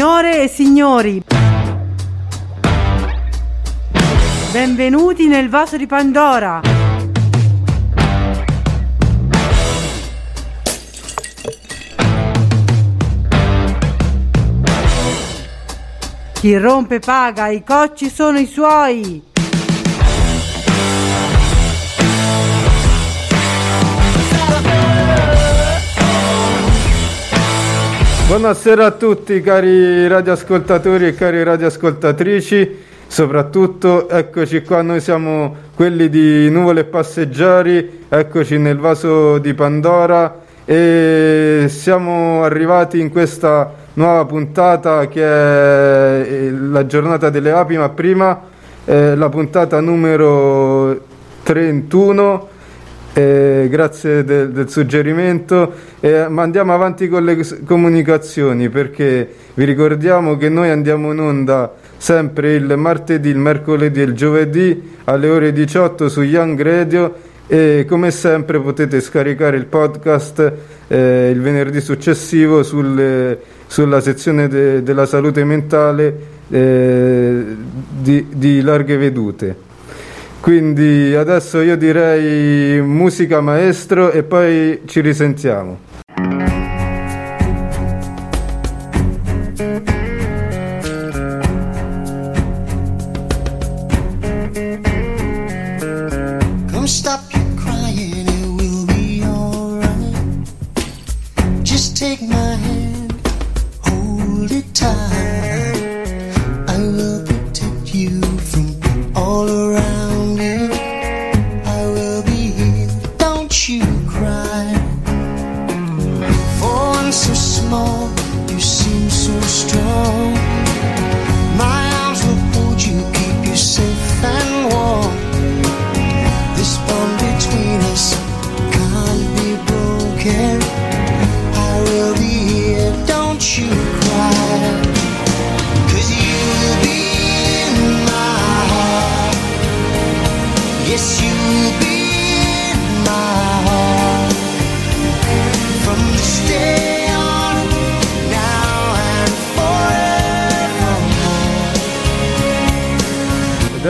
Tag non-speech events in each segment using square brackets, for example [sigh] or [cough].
Signore e signori, benvenuti nel vaso di Pandora. Chi rompe paga, i cocci sono i suoi. Buonasera a tutti cari radioascoltatori e cari radioascoltatrici, soprattutto eccoci qua, noi siamo quelli di Nuvole Passeggiari, eccoci nel vaso di Pandora e siamo arrivati in questa nuova puntata che è eh, la giornata delle api, ma prima eh, la puntata numero 31 eh, grazie del, del suggerimento, eh, ma andiamo avanti con le comunicazioni perché vi ricordiamo che noi andiamo in onda sempre il martedì, il mercoledì e il giovedì alle ore 18 su Young Radio e come sempre potete scaricare il podcast eh, il venerdì successivo sulle, sulla sezione de, della salute mentale eh, di, di larghe vedute. Quindi adesso io direi musica maestro e poi ci risentiamo.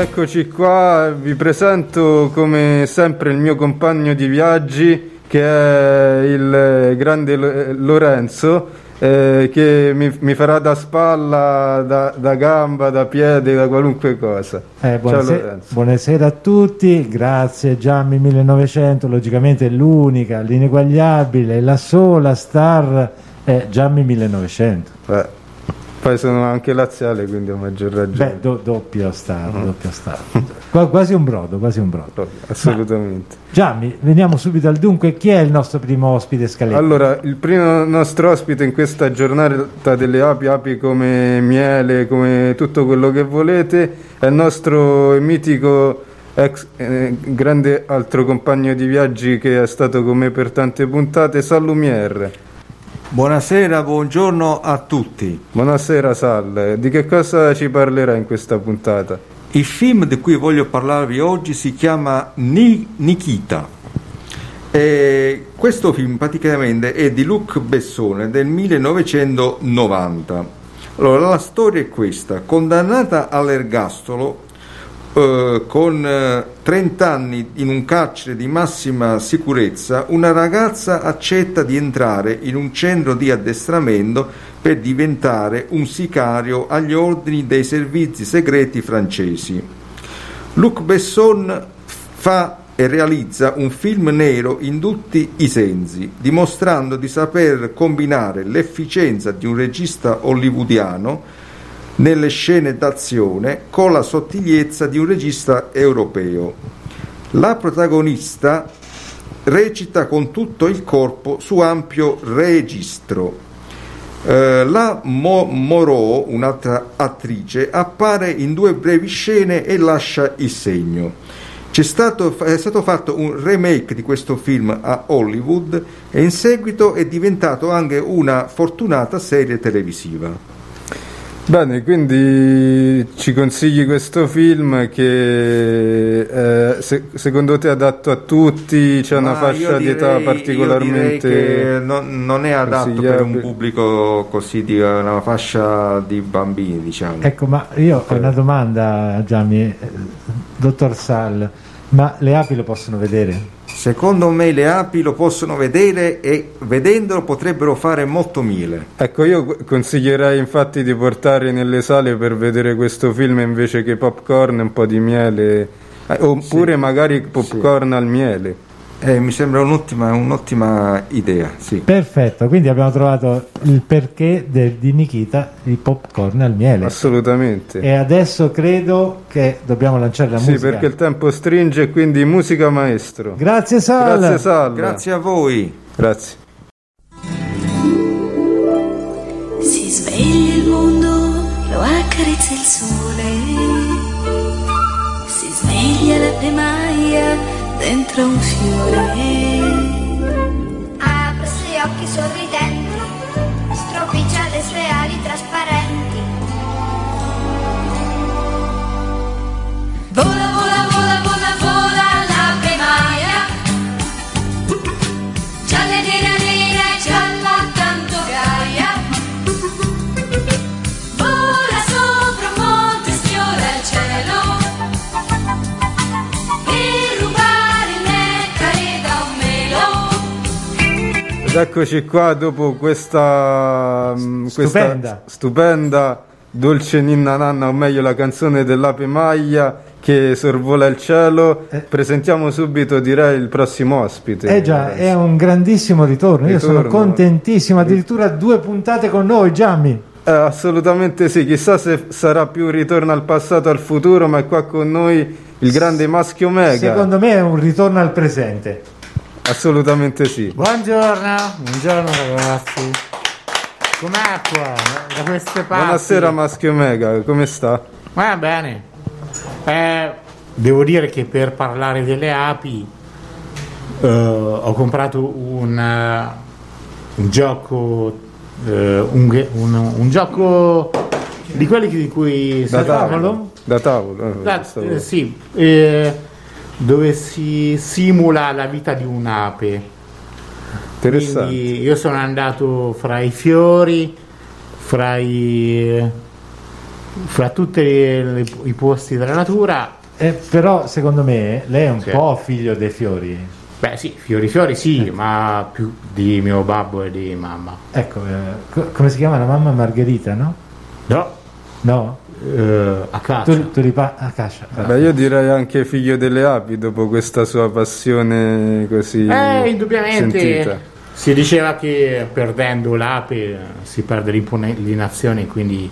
Eccoci qua, vi presento come sempre il mio compagno di viaggi che è il grande Lorenzo eh, che mi, mi, farà da spalla, da, da, gamba, da piede, da qualunque cosa. Eh, buonasera, buonasera, a tutti, grazie Giammi 1900, logicamente l'unica, l'ineguagliabile, la sola star è Giammi 1900. Eh. Poi sono anche laziale, quindi ho maggior ragione. Beh, do, doppio star, uh-huh. doppio star. [laughs] Qu- quasi un brodo, quasi un brodo. Assolutamente. Ma, Gianni, veniamo subito al dunque. Chi è il nostro primo ospite scaletta? Allora, il primo nostro ospite in questa giornata delle api, api come miele, come tutto quello che volete, è il nostro mitico ex eh, grande altro compagno di viaggi che è stato con me per tante puntate, Sallumier. Buonasera, buongiorno a tutti. Buonasera Sal, di che cosa ci parlerà in questa puntata? Il film di cui voglio parlarvi oggi si chiama Ni- Nikita. E questo film praticamente è di Luc Bessone del 1990. Allora, la storia è questa: condannata all'ergastolo eh, con eh, 30 anni in un carcere di massima sicurezza, una ragazza accetta di entrare in un centro di addestramento per diventare un sicario agli ordini dei servizi segreti francesi. Luc Besson fa e realizza un film nero in tutti i sensi, dimostrando di saper combinare l'efficienza di un regista hollywoodiano nelle scene d'azione con la sottigliezza di un regista europeo. La protagonista recita con tutto il corpo su ampio registro. Eh, la Mo- Moreau, un'altra attrice, appare in due brevi scene e lascia il segno. Stato, è stato fatto un remake di questo film a Hollywood e in seguito è diventato anche una fortunata serie televisiva. Bene, quindi ci consigli questo film che eh, se- secondo te è adatto a tutti, c'è una Ma fascia io di età direi- io direi particolarmente... che non, non è adatto per un pubblico così di una fascia di bambini, diciamo. Ecco, ma io ho una domanda, Gianni, eh, dottor Sal, ma le api lo possono vedere? Secondo me le api lo possono vedere e vedendolo potrebbero fare molto mille. Ecco, io consiglierei infatti di portare nelle sale per vedere questo film invece che popcorn e un po' di miele, eh, oppure magari popcorn al miele. Eh, mi sembra un'ottima, un'ottima idea, sì. Perfetto, quindi abbiamo trovato il perché del- di Nikita, il popcorn al miele. Assolutamente. E adesso credo che dobbiamo lanciare la Sì, musica. perché il tempo stringe, quindi musica maestro. Grazie Sal! Grazie Salva. Grazie a voi. Grazie. Si sveglia il mondo, lo accarezza il sole. Si sveglia la pemaia dentro un fiore. Apre i occhi sorridenti, stropiccia le sue ali trasparenti. Vola, Ed eccoci qua dopo questa mm, questa Stupenda. stupenda dolce ninna nanna, o meglio la canzone dell'ape maglia che sorvola il cielo. Eh. Presentiamo subito, direi, il prossimo ospite. Eh già, è un grandissimo ritorno, io sono Ritorno. contentissimo, addirittura due puntate con noi, Gianni. Eh, assolutamente sì, chissà se sarà più un ritorno al passato o al futuro, ma è qua con noi il grande maschio Mega. Secondo me è un ritorno al presente. Assolutamente sì. Buongiorno, buongiorno ragazzi. Com'è qua? Da queste parti? Buonasera maschio Mega, come sta? Va bene. Eh, devo dire che per parlare delle api eh, ho comprato un, eh, un gioco eh, un, un- un gioco di quelli di cui Da tavolo? Da tavolo. eh, Da- eh, sì, eh, dove si simula la vita di un'ape. Interessante. Quindi io sono andato fra i fiori, fra, i, fra tutti i posti della natura. Eh, però secondo me lei è un Sì. po' figlio dei fiori. Beh sì, fiori fiori sì, ma più di mio babbo e di mamma. Ecco, eh, co- come si chiama la mamma Margherita, no? No, No? Eh, a casa. Tu, tu ripa- ah, Cascia. Beh, io direi anche figlio delle api dopo questa sua passione così Eh, indubbiamente sentita. si diceva che perdendo l'ape eh, si perde l'impollinazione, quindi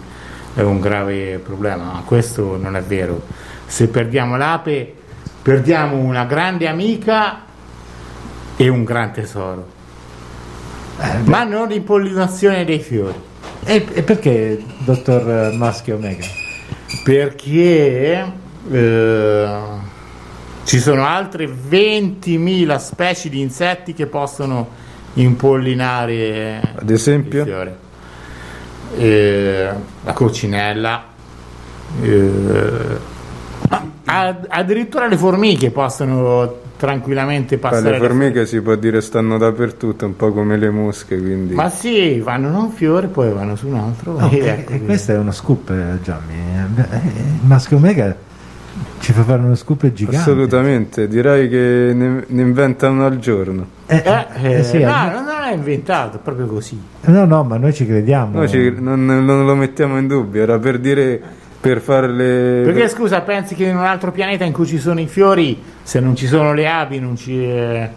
è un grave problema, ma questo non è vero. Se perdiamo l'ape, perdiamo una grande amica e un gran tesoro, ma non l'impollinazione dei fiori. E, e perché, dottor Maschio Omega? perché eh, ci sono altre 20.000 specie di insetti che possono impollinare Ad esempio? il fiore. Eh, la coccinella, eh, addirittura le formiche possono tranquillamente passare. le formiche si può dire stanno dappertutto, un po' come le mosche, quindi Ma sì, vanno da un fiore, poi vanno su un altro. Oh, e e, ecco e che- questo è uno scoop, eh, Gianni. Eh, eh, Il Maschio Omega ci fa fare uno scoop gigante. assolutamente, direi che ne, ne inventa uno al giorno. Eh, Eh, eh, eh, sì, no, eh, non è inventato, è proprio così. no, no, ma noi ci crediamo. Noi ci- non, non lo mettiamo in dubbio, era per dire, per farle... Perché scusa, pensi che in un altro pianeta in cui ci sono i fiori, se non ci sono le api, non ci. eh,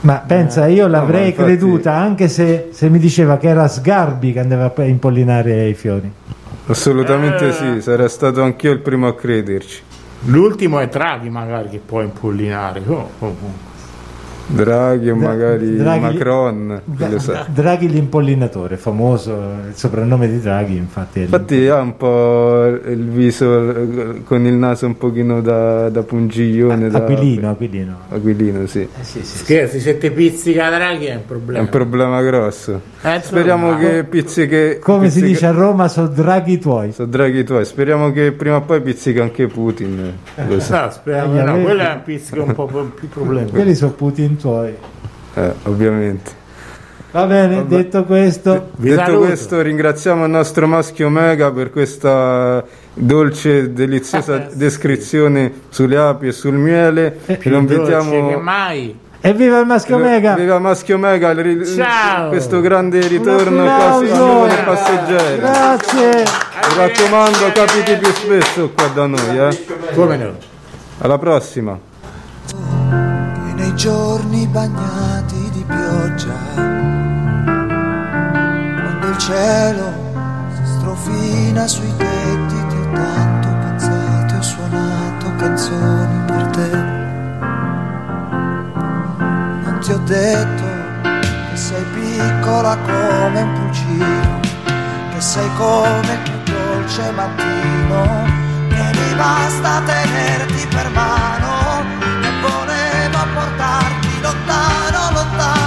Ma pensa, io l'avrei ma infatti- creduta anche se, se mi diceva che era Sgarbi che andava a impollinare i fiori. Assolutamente Eh. sì, sarei stato anch'io il primo a crederci. L'ultimo è Draghi, magari che può impollinare. Oh, oh, oh. Draghi o Dra- magari Draghi- Macron, sa. Draghi l'impollinatore, famoso, il soprannome di Draghi infatti è Infatti ha un po' il viso eh, con il naso un pochino da, da pungiglione, da Aquilino, Aquilino. Aquilino, sì. Eh, sì, sì, sì. Scherzi, se ti pizzica Draghi è un È problema. un problema grosso. Eh, Speriamo che pizziche. Come si pizziche- dice a Roma, sono draghi tuoi. Sono draghi tuoi. Speriamo che prima o poi pizzica anche Putin. Lo so. No, speriamo, Eh, no, vedi? quello è un pizzico un po' più problema. Quelli sono Putin tuoi. Eh, ovviamente. Va bene, detto questo, Vi Detto saluto. questo, ringraziamo il nostro maschio Mega per questa dolce e deliziosa descrizione sulle api e sul miele. E Più lo dolce che invitiamo. mai. evviva il maschio Mega! Viva Maschio Mega, il ri- Ciao. questo grande ritorno qua applauso! su Nuvole Passeggeri. Grazie! Mi raccomando, capiti più spesso qua da noi. Eh. Come no? Alla prossima. Giorni bagnati di pioggia, quando il cielo si strofina sui tetti, ti ho tanto pensato e ho suonato canzoni per te. Non ti ho detto che sei piccola come un pulcino, che sei come il più dolce mattino, che mi basta tenerti per mano lontano, lontano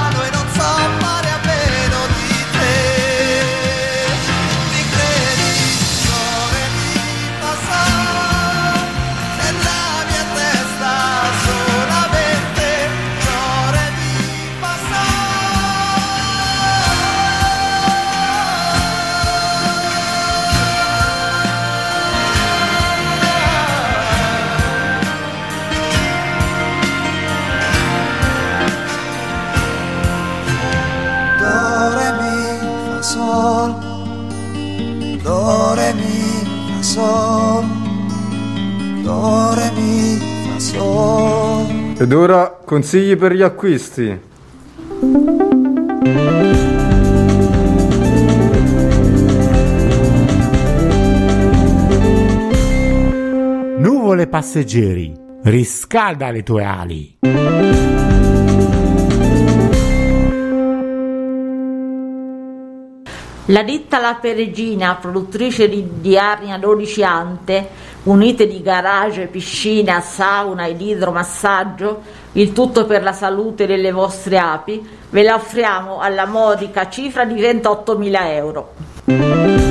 mi fa sol Do re mi fa sol Ed ora consigli per gli acquisti. Nuvole passeggeri, riscalda le tue ali. La ditta La Peregina, produttrice di, di arnie ad 12 ante, unite di garage, piscina, sauna ed idromassaggio, il tutto per la salute delle vostre api, ve la offriamo alla modica cifra di 28.000 euro.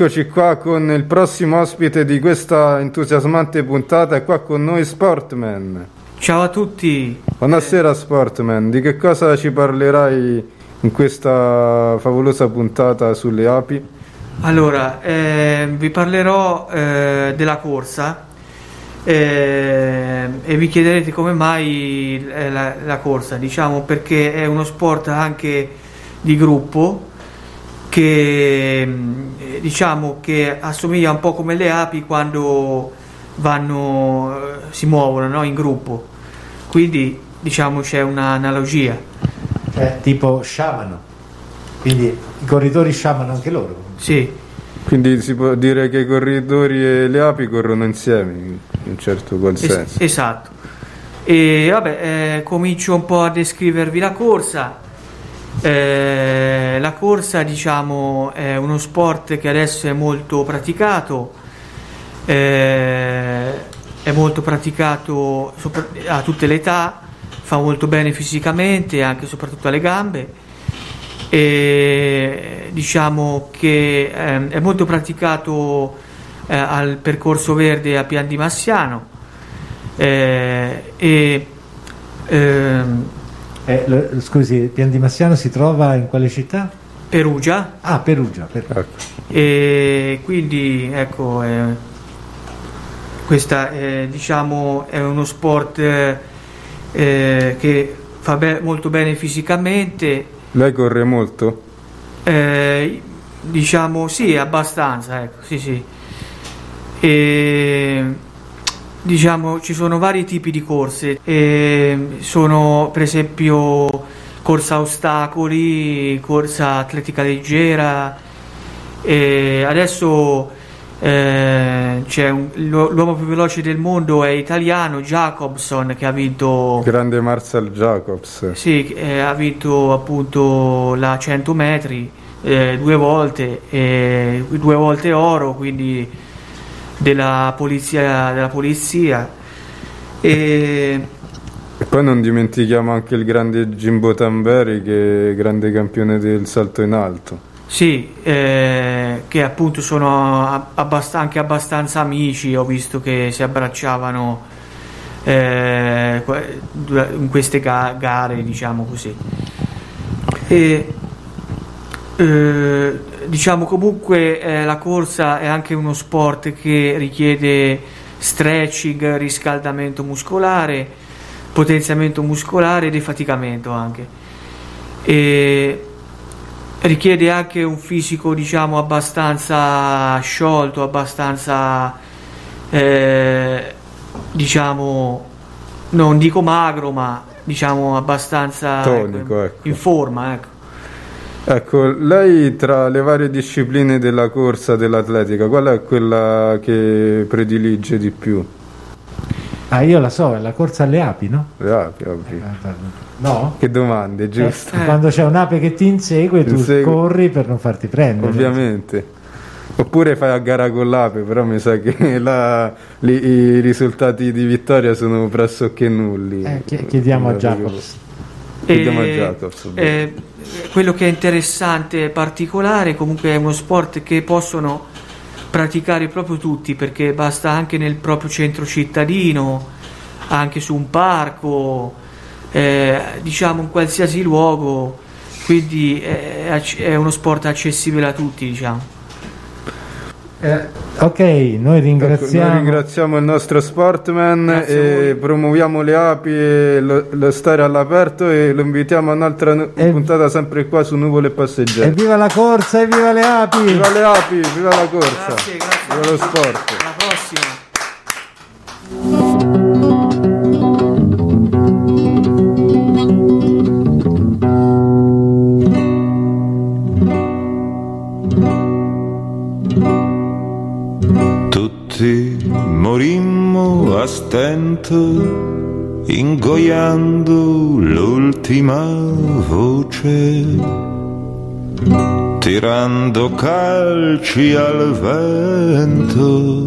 Eccoci qua con il prossimo ospite di questa entusiasmante puntata, è qua con noi Sportman. Ciao a tutti. Buonasera Sportman, di che cosa ci parlerai in questa favolosa puntata sulle api? Allora, eh, vi parlerò eh, della corsa eh, e vi chiederete come mai eh, la, la corsa, diciamo perché è uno sport anche di gruppo che diciamo che assomiglia un po' come le api quando vanno, eh, si muovono no? in gruppo, quindi diciamo c'è un'analogia. Cioè, tipo sciamano. Quindi i corridori sciamano anche loro. Sì, Quindi si può dire che i corridori e le api corrono insieme in un certo qual es- senso. esatto. E vabbè, eh, comincio un po' a descrivervi la corsa. Eh, la corsa, diciamo, è uno sport che adesso è molto praticato, eh, è molto praticato a tutte le età, fa molto bene fisicamente, anche e soprattutto alle gambe. E diciamo che ehm, è molto praticato eh, al percorso verde a Pian di Massiano eh, e ehm, Eh, lo- scusi, Pian di Massiano si trova in quale città? Perugia Ah, Perugia. Per... Ecco. e quindi ecco eh, questa è, diciamo è uno sport eh, eh, che fa be- molto bene fisicamente Lei corre molto? Eh, diciamo sì, abbastanza, ecco, sì, sì. E, diciamo ci sono vari tipi di corse, e sono per esempio corsa a ostacoli, corsa atletica leggera. E adesso eh, l'u- l'uomo più veloce del mondo è italiano, Jacobson, che ha vinto Grande Marcel Jacobs. sì, eh, ha vinto appunto la 100 metri eh, due volte, eh, due volte oro, quindi della polizia. Della polizia. E, E poi non dimentichiamo anche il grande Jimbo Tamberi che è grande campione del salto in alto. sì, eh, che appunto sono abbast- anche abbastanza amici, ho visto che si abbracciavano eh, in queste ga- gare, diciamo così. E, eh, diciamo comunque eh, la corsa è anche uno sport che richiede stretching, riscaldamento muscolare, potenziamento muscolare e defaticamento anche. E richiede anche un fisico diciamo abbastanza sciolto, abbastanza eh, diciamo non dico magro ma diciamo abbastanza Tonico, ecco. in forma ecco. Ecco, lei tra le varie discipline della corsa, dell'atletica, qual è quella che predilige di più? Ah, io la so, è la corsa alle api, no? Le api, ovvio. No? Che domande, giusto? Eh, Quando c'è un'ape che ti insegue, tu Insegue. corri per non farti prendere. Ovviamente. Oppure fai a gara con l'ape, però mi sa che [laughs] là, lì i risultati di vittoria sono pressoché nulli. Eh, chi- chiediamo a Jacobs. E, a Jacobs. eh, quello che è interessante e particolare comunque è uno sport che possono praticare proprio tutti perché basta anche nel proprio centro cittadino, anche su un parco, eh, diciamo in qualsiasi luogo, quindi è, acc- è uno sport accessibile a tutti, diciamo. Ok, noi Ecco, ringraziamo. noi ringraziamo il nostro sportman Grazie e promuoviamo le api e lo, lo stare all'aperto e lo invitiamo a un'altra nu- E- puntata sempre qua su Nuvole e Passeggeri. Evviva la corsa, evviva le api! Viva le api, viva la corsa, Grazie, grazie. viva lo sport. Alla prossima! Morimmo a stento, ingoiando l'ultima voce, tirando calci al vento,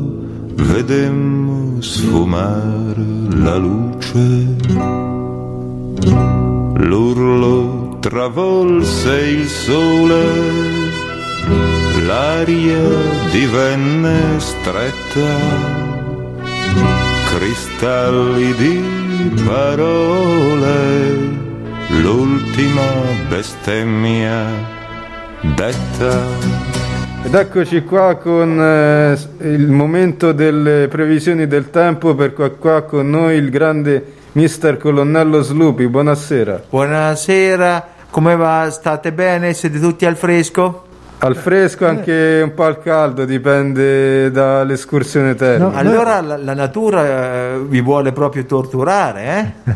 vedemmo sfumare la luce, l'urlo travolse il sole, l'aria divenne stretta, cristalli di parole, l'ultima bestemmia detta. Ed eccoci qua con eh, il momento delle previsioni del tempo per qua, qua con noi il grande mister colonnello Slupi. Buonasera. Buonasera, come va? State bene? Siete tutti al fresco? Al fresco anche un po' al caldo, dipende dall'escursione termica. Allora la, la natura eh, vi vuole proprio torturare, eh?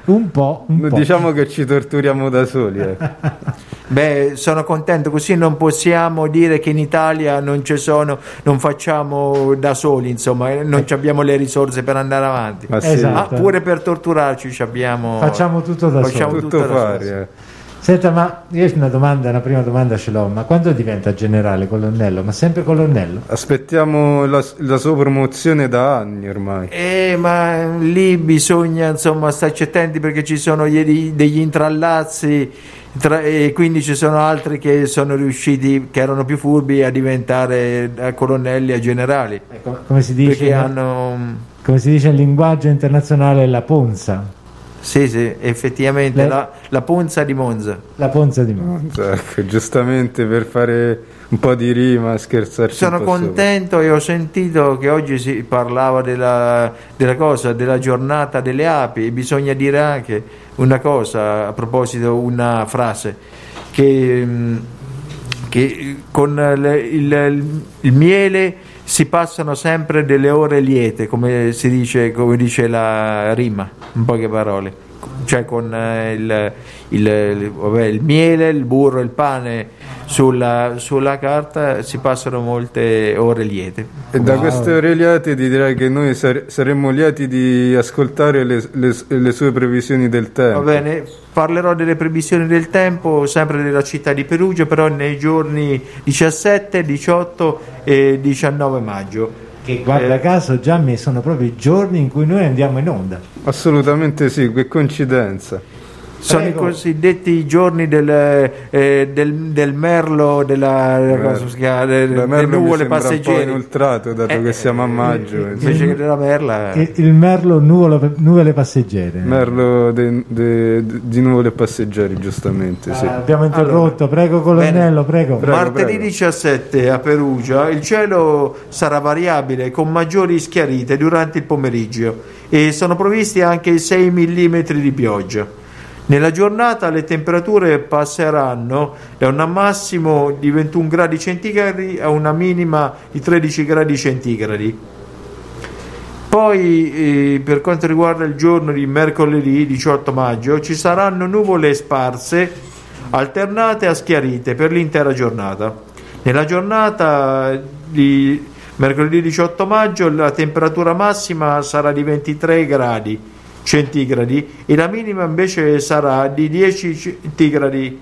[laughs] un po', un po'. Diciamo che ci torturiamo da soli. eh. [laughs] Beh, sono contento, così non possiamo dire che in Italia non ci sono, non facciamo da soli, insomma, eh, non ci abbiamo le risorse per andare avanti. Ma sì. Esatto. Ah, pure per torturarci ci abbiamo... Facciamo tutto da facciamo soli. tutto Tutto da fare. soli. eh. Senta, ma io una domanda, una prima domanda ce l'ho, ma quando diventa generale colonnello? Ma sempre colonnello? Aspettiamo la, la sua promozione da anni ormai. Eh, ma lì bisogna insomma starci attenti perché ci sono gli- degli intrallazzi tra- e quindi ci sono altri che sono riusciti, che erano più furbi, a diventare eh, colonnelli e generali. Ecco, come si dice, Perché hanno... come si dice in linguaggio internazionale, la ponza. Sì, sì, effettivamente Le- la, la ponza di Monza. La ponza di Monza. Ecco, giustamente per fare un po' di rima, scherzarci Sono un po' sopra. contento e ho sentito che oggi si parlava della, della cosa, della giornata delle api e bisogna dire anche una cosa a proposito, una frase, che, mm, che con le- il, il miele si passano sempre delle ore liete, come si dice, come dice la rima, in poche parole. Cioè con eh, il, il- vabbè, il miele, il burro, il pane sulla, sulla carta si passano molte ore liete. E da queste ore liete ti direi che noi sare- saremmo lieti di ascoltare le, le- le sue previsioni del tempo. Va bene, parlerò delle previsioni del tempo sempre della città di Perugia, però nei giorni 17, 18 e 19 maggio. Che guarda Eh, caso, Gianni, sono proprio i giorni in cui noi andiamo in onda. Assolutamente sì, che coincidenza. Sono i cosiddetti giorni del, eh, del, del merlo, della, delle, Merlo mi nuvole sembra un po' passeggeri. inoltrato, dato Eh, che siamo a maggio. eh. Invece che della merla, Il, il merlo nuvolo- nuvole passeggere. Merlo de- de- de- di nuvole passeggeri, giustamente. Sì. Ah, abbiamo interrotto, prego colonnello, prego. Prego, Martedì prego. 17 a Perugia il cielo sarà variabile con maggiori schiarite durante il pomeriggio e sono previsti anche 6 mm di pioggia. Nella giornata le temperature passeranno da un massimo di 21 gradi centigradi a una minima di 13 gradi centigradi. Poi eh, per quanto riguarda il giorno di mercoledì 18 maggio ci saranno nuvole sparse alternate a schiarite per l'intera giornata. Nella giornata di mercoledì 18 maggio la temperatura massima sarà di 23 gradi centigradi e la minima invece sarà di 10 centigradi.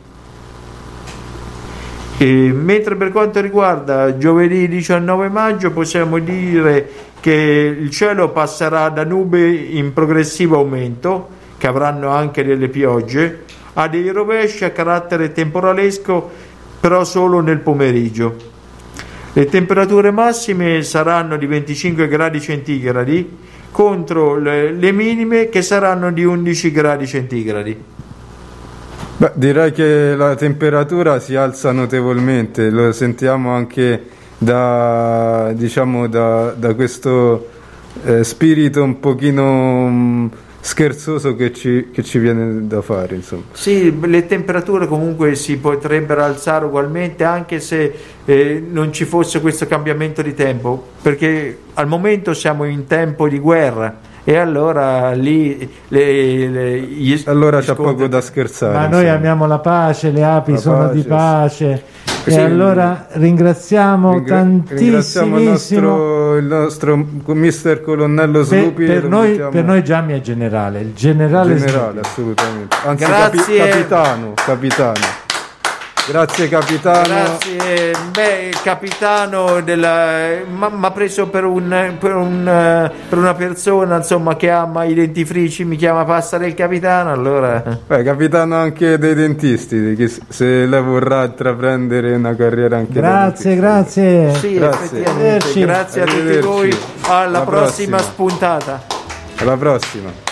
E mentre per quanto riguarda giovedì 19 maggio possiamo dire che il cielo passerà da nubi in progressivo aumento, che avranno anche delle piogge, a dei rovesci a carattere temporalesco, però solo nel pomeriggio. Le temperature massime saranno di 25 gradi centigradi contro le, le minime che saranno di 11 gradi centigradi. Beh, direi che la temperatura si alza notevolmente, lo sentiamo anche da, diciamo, da, da questo eh, spirito un pochino mm, scherzoso che ci, che ci viene da fare, insomma. Sì, le temperature comunque si potrebbero alzare ugualmente anche se eh, non ci fosse questo cambiamento di tempo, perché al momento siamo in tempo di guerra e allora lì le, le- gli, Allora gli c'è scontri- poco da scherzare. Ma noi insomma. amiamo la pace, le api La sono di pace, pace. E Sì. allora ringraziamo Ringra- ringraziamo il nostro, il nostro mister colonnello Per, Slupi. per lo noi, per noi Gianni è generale, il generale, generale, assolutamente. Anzi, Grazie. capi- capitano, capitano. Grazie capitano. Grazie, beh, il capitano mi ha preso per, un, per, un, eh, per una persona insomma, che ama i dentifrici, mi chiama Passare il capitano, allora... Beh, capitano anche dei dentisti, se lei vorrà intraprendere una carriera anche Grazie, grazie. Sì, Grazie. grazie a tutti voi, alla Alla prossima prossima. spuntata. Alla prossima.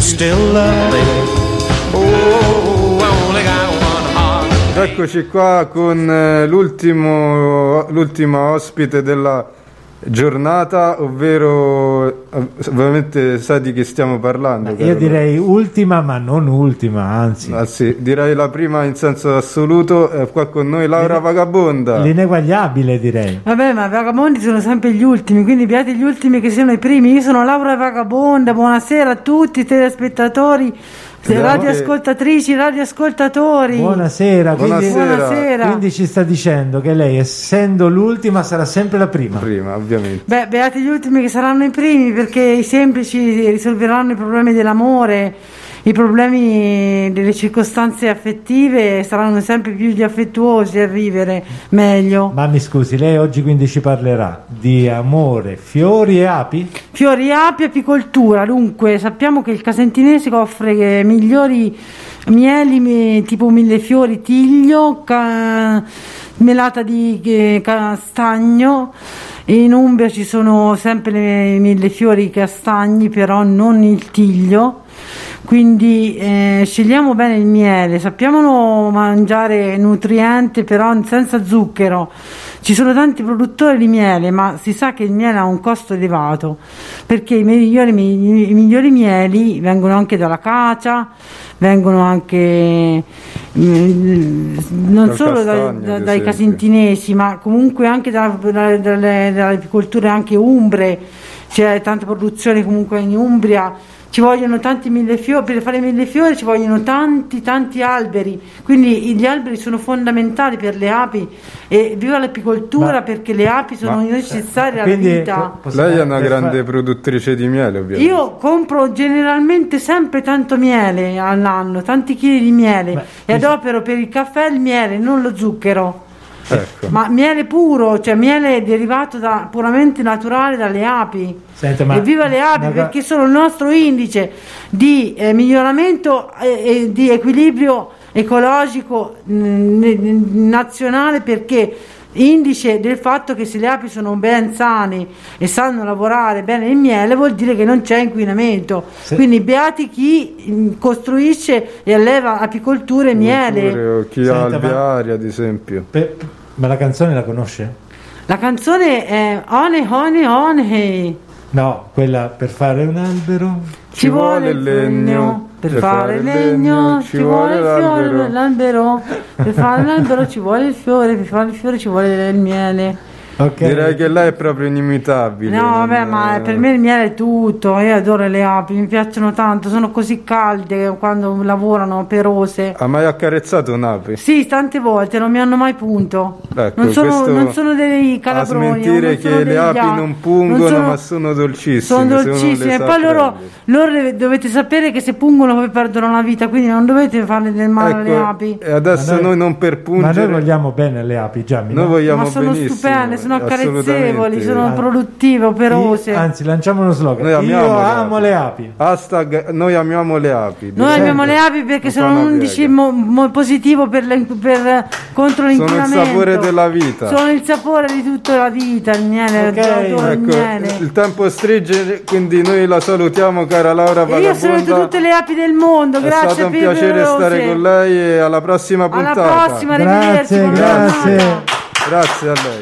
Still love me. Oh, only got one heart. Eccoci qua con eh, l'ultimo, l'ultima ospite della giornata, ovvero eh, ovviamente sai di chi stiamo parlando. Io direi ultima, ma non ultima, anzi. Ah, sì, direi la prima in senso assoluto, è qua con noi Laura Vagabonda. L'ineguagliabile, direi. Vabbè, ma i vagabondi sono sempre gli ultimi, quindi beati gli ultimi che siano i primi. Io sono Laura Vagabonda, buonasera a tutti i telespettatori, Vediamo radioascoltatrici, radioascoltatori. Buonasera, quindi, Buonasera. quindi ci sta dicendo che lei, essendo l'ultima, sarà sempre la prima. Prima, ovviamente. Beh, beati gli ultimi che saranno i primi perché i semplici risolveranno i problemi dell'amore, i problemi delle circostanze affettive saranno sempre più gli affettuosi a vivere meglio. Ma mi scusi, lei oggi quindi ci parlerà di amore, fiori e api? Fiori, api, apicoltura. Dunque, sappiamo che il casentinese offre migliori mieli mi- tipo millefiori tiglio, ca- melata di eh, castagno. In Umbria ci sono sempre le millefiori castagni, però non il tiglio. Quindi eh, scegliamo bene il miele, sappiamo mangiare nutriente però senza zucchero. Ci sono tanti produttori di miele, ma si sa che il miele ha un costo elevato perché i migliori, i migliori mieli vengono anche dalla cacia, vengono anche mm, non Dal solo da- castagno, da- ad dai casintinesi, ma comunque anche da- da- dalle, dalle apicolture anche umbre, c'è tanta produzione comunque in Umbria. Ci vogliono tanti millefiori, per fare millefiori ci vogliono tanti tanti alberi, quindi gli alberi sono fondamentali per le api e viva l'apicoltura Ma- perché le api sono Ma- necessarie alla vita. Lei è una grande fa- produttrice di miele, ovviamente. Io compro generalmente sempre tanto miele all'anno, tanti chili di miele Ma- e adopero per il caffè il miele, non lo zucchero. Ecco. Ma miele puro, cioè miele derivato da, puramente naturale dalle api. Senta, ma- Evviva le api una- perché sono il nostro indice di eh, miglioramento e, e di equilibrio ecologico mh, ne- nazionale perché indice del fatto che se le api sono ben sane e sanno lavorare bene il miele vuol dire che non c'è inquinamento Se- quindi beati chi mh, costruisce e alleva apicolture e miele chi Senta, ha ma- alveari, ad esempio. per- ma la canzone la conosce? la canzone è Honey Honey Honey No, quella per fare un albero. Ci vuole il legno per fare il legno, ci vuole il fiore per l'albero, per fare l'albero ci vuole il fiore, per fare il fiore ci vuole il miele. Ok. Direi che lei è proprio inimitabile. No, vabbè, ma per me il miele è tutto, io adoro le api, mi piacciono tanto, sono così calde quando lavorano, perose. Ha mai accarezzato un'ape? Sì, tante volte, non mi hanno mai punto. Ecco, non, sono, non sono dei A calabroni. smentire non sono che le api a- non pungono, sono- ma sono dolcissime. sono dolcissime. E poi loro, loro dovete sapere che se pungono poi perdono la vita, quindi non dovete fare del male alle Ecco, api. e adesso Ma noi- noi, non per Ma pungere, noi vogliamo bene le api, Gianni. noi no? vogliamo Ma sono benissimo. stupende, sono sono accarezzevoli, sono produttive, operose. Io- anzi, lanciamo uno slogan. Noi amiamo Io le amo api. le api. Hashtag noi amiamo le api. Noi amiamo le api perché Non sono un indice piega. mo- mo- positivo per, le- per- contro Sono il l'inquinamento. sapore della vita. Sono il sapore di tutta la vita, il miele, il adoro il Ecco, miele. il tempo stringe, quindi noi la salutiamo, cara Laura E io saluto tutte le api del mondo, È grazie stato un piacere Rose. stare con lei e alla prossima Alla puntata. prossima, arrivederci, buona grazie. giornata. Grazie a lei.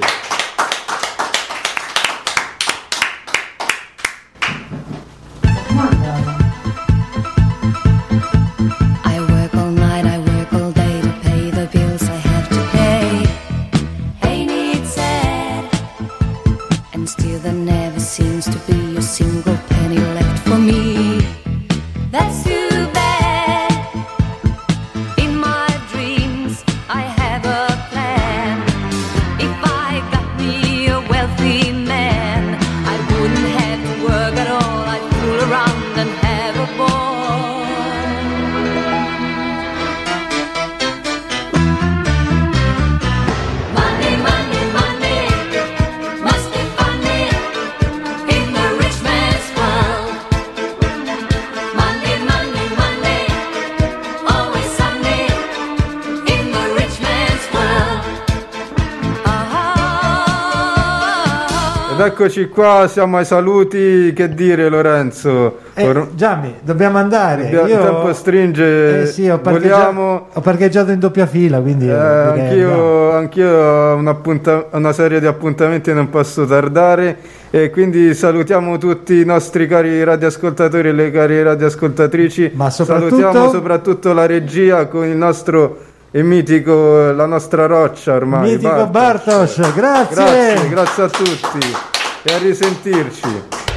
Eccoci qua, siamo ai saluti. Che dire, Lorenzo? Eh, Or- Gianni, dobbiamo andare. Il Io- tempo stringe. Eh sì, ho parcheggiato, Vogliamo. ho parcheggiato in doppia fila, quindi Eh, eh, anch'io, anch'io ho un appunta- una serie di appuntamenti e non posso tardare e quindi salutiamo tutti i nostri cari radioascoltatori e le cari radioascoltatrici Ma soprattutto- salutiamo soprattutto la regia con il nostro e mitico la nostra roccia ormai Mitico Bartosz, grazie. grazie grazie a tutti e a risentirci